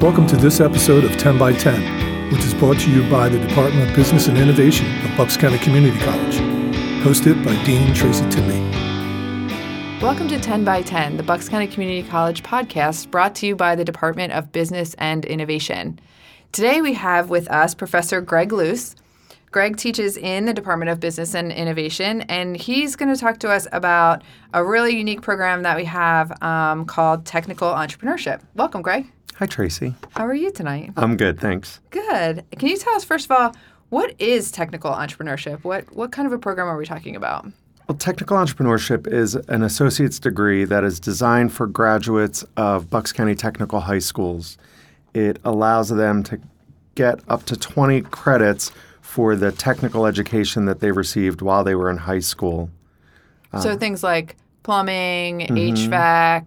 Welcome to this episode of 10 by 10, which is brought to you by the Department of Business and Innovation of Bucks County Community College. Hosted by Dean Tracy Timmy. Welcome to 10 by 10, the Bucks County Community College podcast brought to you by the Department of Business and Innovation. Today we have with us Professor Greg Luce. Greg teaches in the Department of Business and Innovation, and he's going to talk to us about a really unique program that we have um, called Technical Entrepreneurship. Welcome, Greg. Hi, Tracy. How are you tonight? I'm good, thanks. Good. Can you tell us, first of all, what is technical entrepreneurship? What, what kind of a program are we talking about? Well, technical entrepreneurship is an associate's degree that is designed for graduates of Bucks County Technical High Schools. It allows them to get up to 20 credits for the technical education that they received while they were in high school. so um, things like plumbing, mm-hmm. HVAC,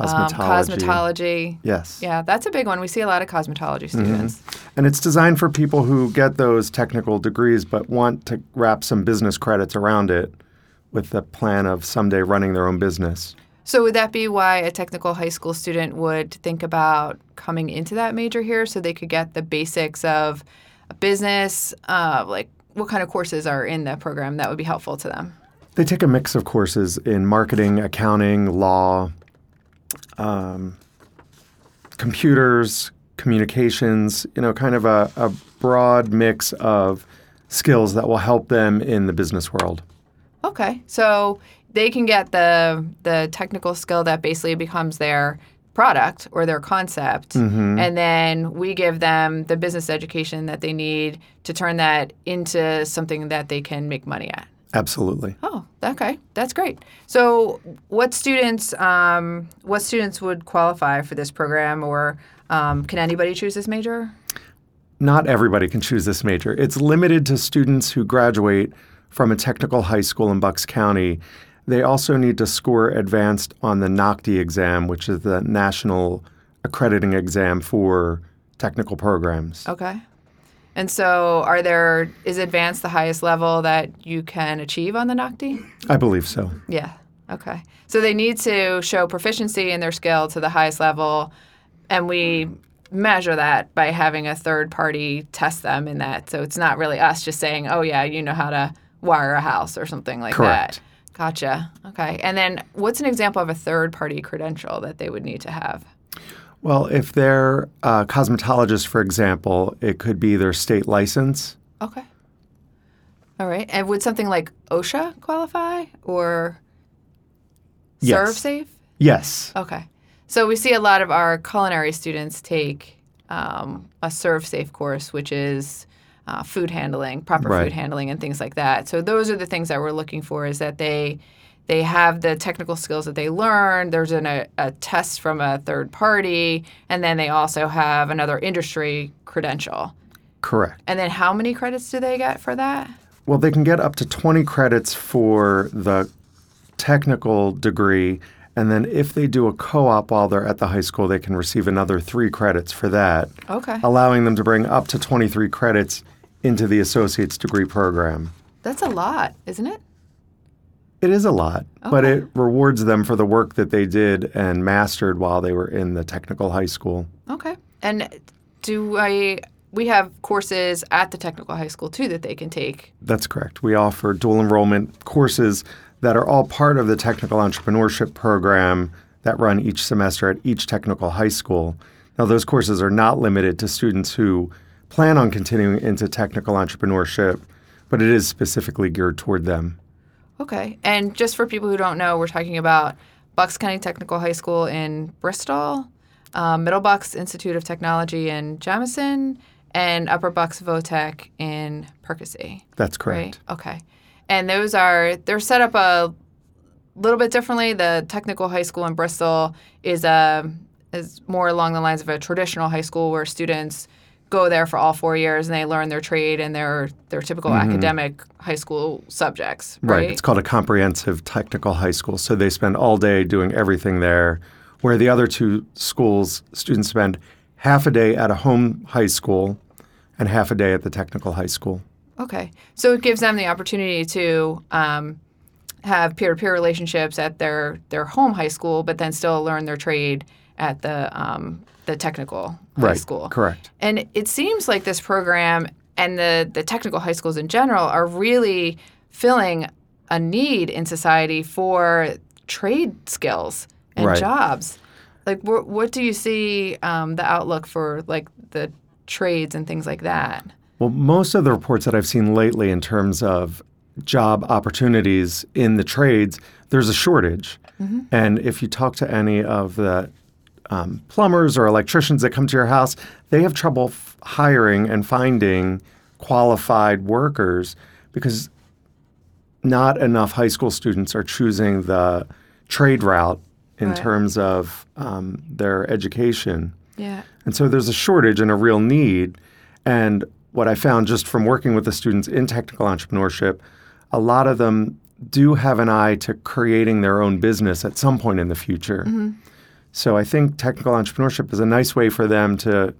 um, Cosmetology. cosmetology. Yes. Yeah, that's a big one. We see a lot of cosmetology students. And it's designed for people who get those technical degrees but want to wrap some business credits around it with the plan of someday running their own business. So would that be why a technical high school student would think about coming into that major here so they could get the basics of a business, uh, like what kind of courses are in the program that would be helpful to them? They take a mix of courses in marketing, accounting, law, um, computers, communications, you know, kind of a, a broad mix of skills that will help them in the business world. Okay, so they can get the the technical skill that basically becomes their product or their concept, and then we give them the business education that they need to turn that into something that they can make money at. Absolutely. Oh, okay, that's great. So, what students um, what students would qualify for this program, or um, can anybody choose this major? Not everybody can choose this major. It's limited to students who graduate from a technical high school in Bucks County. They also need to score advanced on the NOCTI exam, which is the National Accrediting Exam for Technical Programs. Okay. And so, are there is advanced the highest level that you can achieve on the NOCTI? I believe so. Yeah. Okay. So they need to show proficiency in their skill to the highest level, and we measure that by having a third party test them in that. So it's not really us just saying, "Oh yeah, you know how to wire a house" or something like Correct. that. Gotcha. Okay. And then what's an example of a third party credential that they would need to have? Well, if they're a cosmetologist, for example, it could be their state license. Okay. All right. And would something like OSHA qualify or Yes. ServSafe? Yes. Okay. So we see a lot of our culinary students take um, a ServSafe course, which is uh, food handling, proper Right. food handling, and things like that. So those are the things that we're looking for: is that they they have the technical skills that they learn. There's an, a, a test from a third party, and then they also have another industry credential. Correct. And then how many credits do they get for that? Well, they can get up to 20 credits for the technical degree. And then if they do a co op while they're at the high school, they can receive another three credits for that, Okay, allowing them to bring up to 23 credits into the associate's degree program. that's a lot, isn't it? It is a lot, but it rewards them for the work that they did and mastered while they were in the technical high school. Okay. And do I we have courses at the technical high school too that they can take. That's correct. We offer dual enrollment courses that are all part of the technical entrepreneurship program that run each semester at each technical high school. Now, those courses are not limited to students who plan on continuing into technical entrepreneurship, but it is specifically geared toward them. Okay. And just for people who don't know, we're talking about Bucks County Technical High School in Bristol, um, Middle Bucks Institute of Technology in Jamison, and Upper Bucks Votech in Percy. That's correct. Right. Okay. And those are they're set up a little bit differently. The technical high school in Bristol is a is more along the lines of a traditional high school where students go there for all four years and they learn their trade and their their typical academic high school subjects. Right. It's called a comprehensive technical high school. So they spend all day doing everything there, where the other two schools, students spend half a day at a home high school and half a day at the technical high school. Okay. So it gives them the opportunity to um, have peer-to-peer relationships at their their home high school, but then still learn their trade at the um, the technical high Right, school. correct. And it seems like this program and the, the technical high schools in general are really filling a need in society for trade skills and Right. jobs. Like, wh- what do you see um, the outlook for like the trades and things like that? Well, most of the reports that I've seen lately in terms of job opportunities in the trades, there's a shortage. And if you talk to any of the um, plumbers or electricians that come to your house, they have trouble f- hiring and finding qualified workers because not enough high school students are choosing the trade route in Right. terms of um, their education. Yeah. And so there's a shortage and a real need. And what I found just from working with the students in technical entrepreneurship, a lot of them do have an eye to creating their own business at some point in the future. So I think technical entrepreneurship is a nice way for them to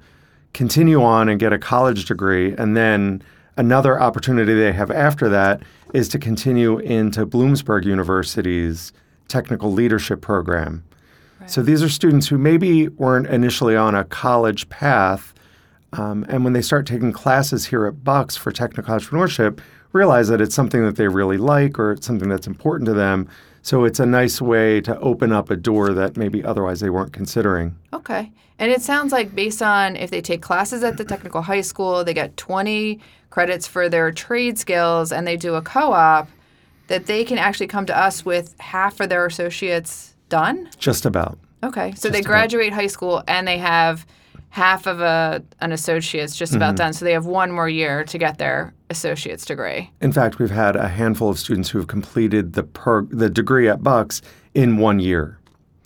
continue on and get a college degree. And then another opportunity they have after that is to continue into Bloomsburg University's technical leadership program. So these are students who maybe weren't initially on a college path, um, and when they start taking classes here at Bucks for technical entrepreneurship, realize that it's something that they really like or it's something that's important to them. So it's a nice way to open up a door that maybe otherwise they weren't considering. Okay. And it sounds like based on if they take classes at the technical high school, they get 20 credits for their trade skills and they do a co op, that they can actually come to us with half of their associates done? Just about. Okay. So they Just about. graduate high school and they have half of a an associate's just Mm-hmm. about done. So they have one more year to get their associate's degree. In fact, we've had a handful of students who have completed the per- the degree at Bucks in one year.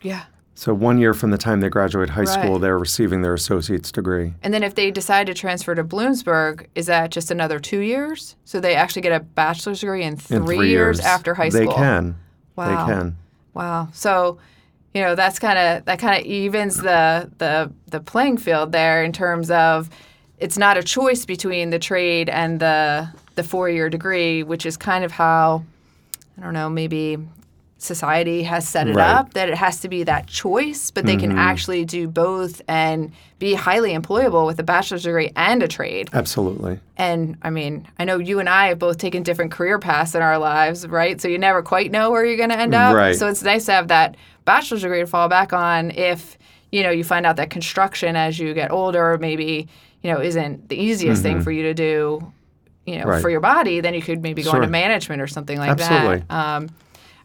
Yeah. So one year from the time they graduate high school, they're receiving their associate's degree. And then if they decide to transfer to Bloomsburg, is that just another two years? So they actually get a bachelor's degree in three, In three years, years after high school. They can. Wow. They can. Wow. So, you know, that's kind of that kind of evens the the the playing field there in terms of it's not a choice between the trade and the the four year degree, which is kind of how I don't know maybe society has set it Right. up that it has to be that choice, but they can actually do both and be highly employable with a bachelor's degree and a trade. Absolutely. And I mean, I know you and I have both taken different career paths in our lives, right? So you never quite know where you're going to end up. Right. So it's nice to have that bachelor's degree to fall back on if, you know, you find out that construction as you get older maybe, you know, isn't the easiest thing for you to do, you know, Mm-hmm. Right. for your body, then you could maybe go Sure. into management or something like Absolutely. that. Um,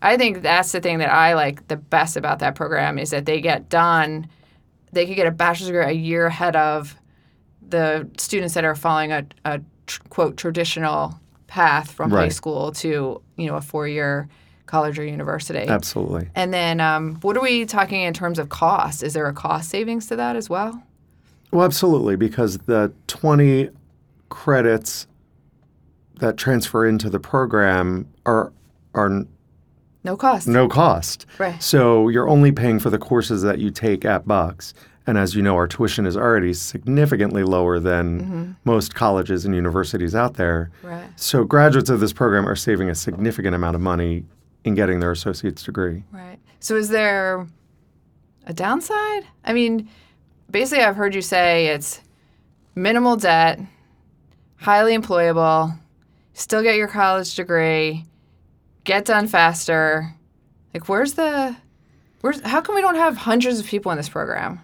I think that's the thing that I like the best about that program is that they get done, they could get a bachelor's degree a year ahead of the students that are following a, a tr- quote traditional path from high school to you know a four year college or university. Absolutely. And then um, what are we talking in terms of cost? Is there a cost savings to that as well? Well, absolutely, because the 20 credits that transfer into the program are are No cost. no cost. Right. So you're only paying for the courses that you take at Bucks. And as you know, our tuition is already significantly lower than mm-hmm. most colleges and universities out there. Right. So graduates of this program are saving a significant amount of money in getting their associate's degree. Right. So is there a downside? I mean, basically, I've heard you say it's minimal debt, highly employable, still get your college degree, get done faster. Like, where's the, where's, how come we don't have hundreds of people in this program?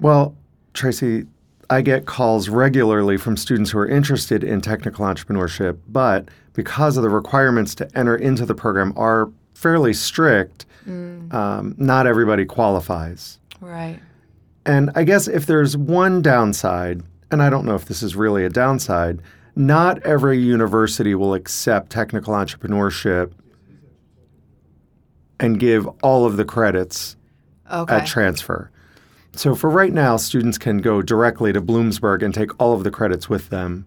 Well, Tracy, I get calls regularly from students who are interested in technical entrepreneurship, but because of the requirements to enter into the program are fairly strict, um, not everybody qualifies. Right. And I guess if there's one downside, and I don't know if this is really a downside, not every university will accept technical entrepreneurship and give all of the credits Okay. at transfer. So for right now, students can go directly to Bloomsburg and take all of the credits with them.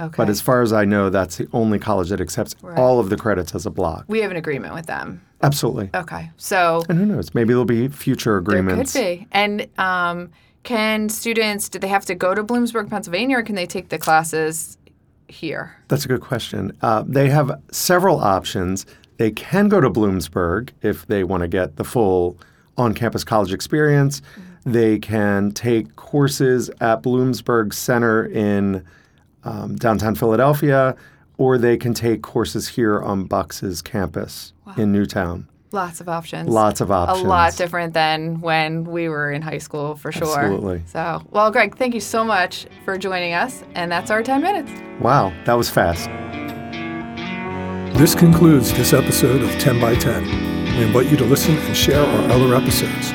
okay. But as far as I know, that's the only college that accepts Right. all of the credits as a block. we have an agreement with them. Absolutely. Okay. So And who knows? Maybe there'll be future agreements. There could be. And um, can students, do they have to go to Bloomsburg, Pennsylvania, or can they take the classes here? That's a good question. Uh, they have several options. They can go to Bloomsburg if they want to get the full on campus college experience. They can take courses at Bloomsburg Center in um, downtown Philadelphia, or they can take courses here on Bucks's campus in Newtown. Lots of options. Lots of options. A lot different than when we were in high school, for sure. Absolutely. So, well, Greg, thank you so much for joining us. And that's our 10 minutes. Wow, that was fast. This concludes this episode of 10 by 10. We invite you to listen and share our other episodes.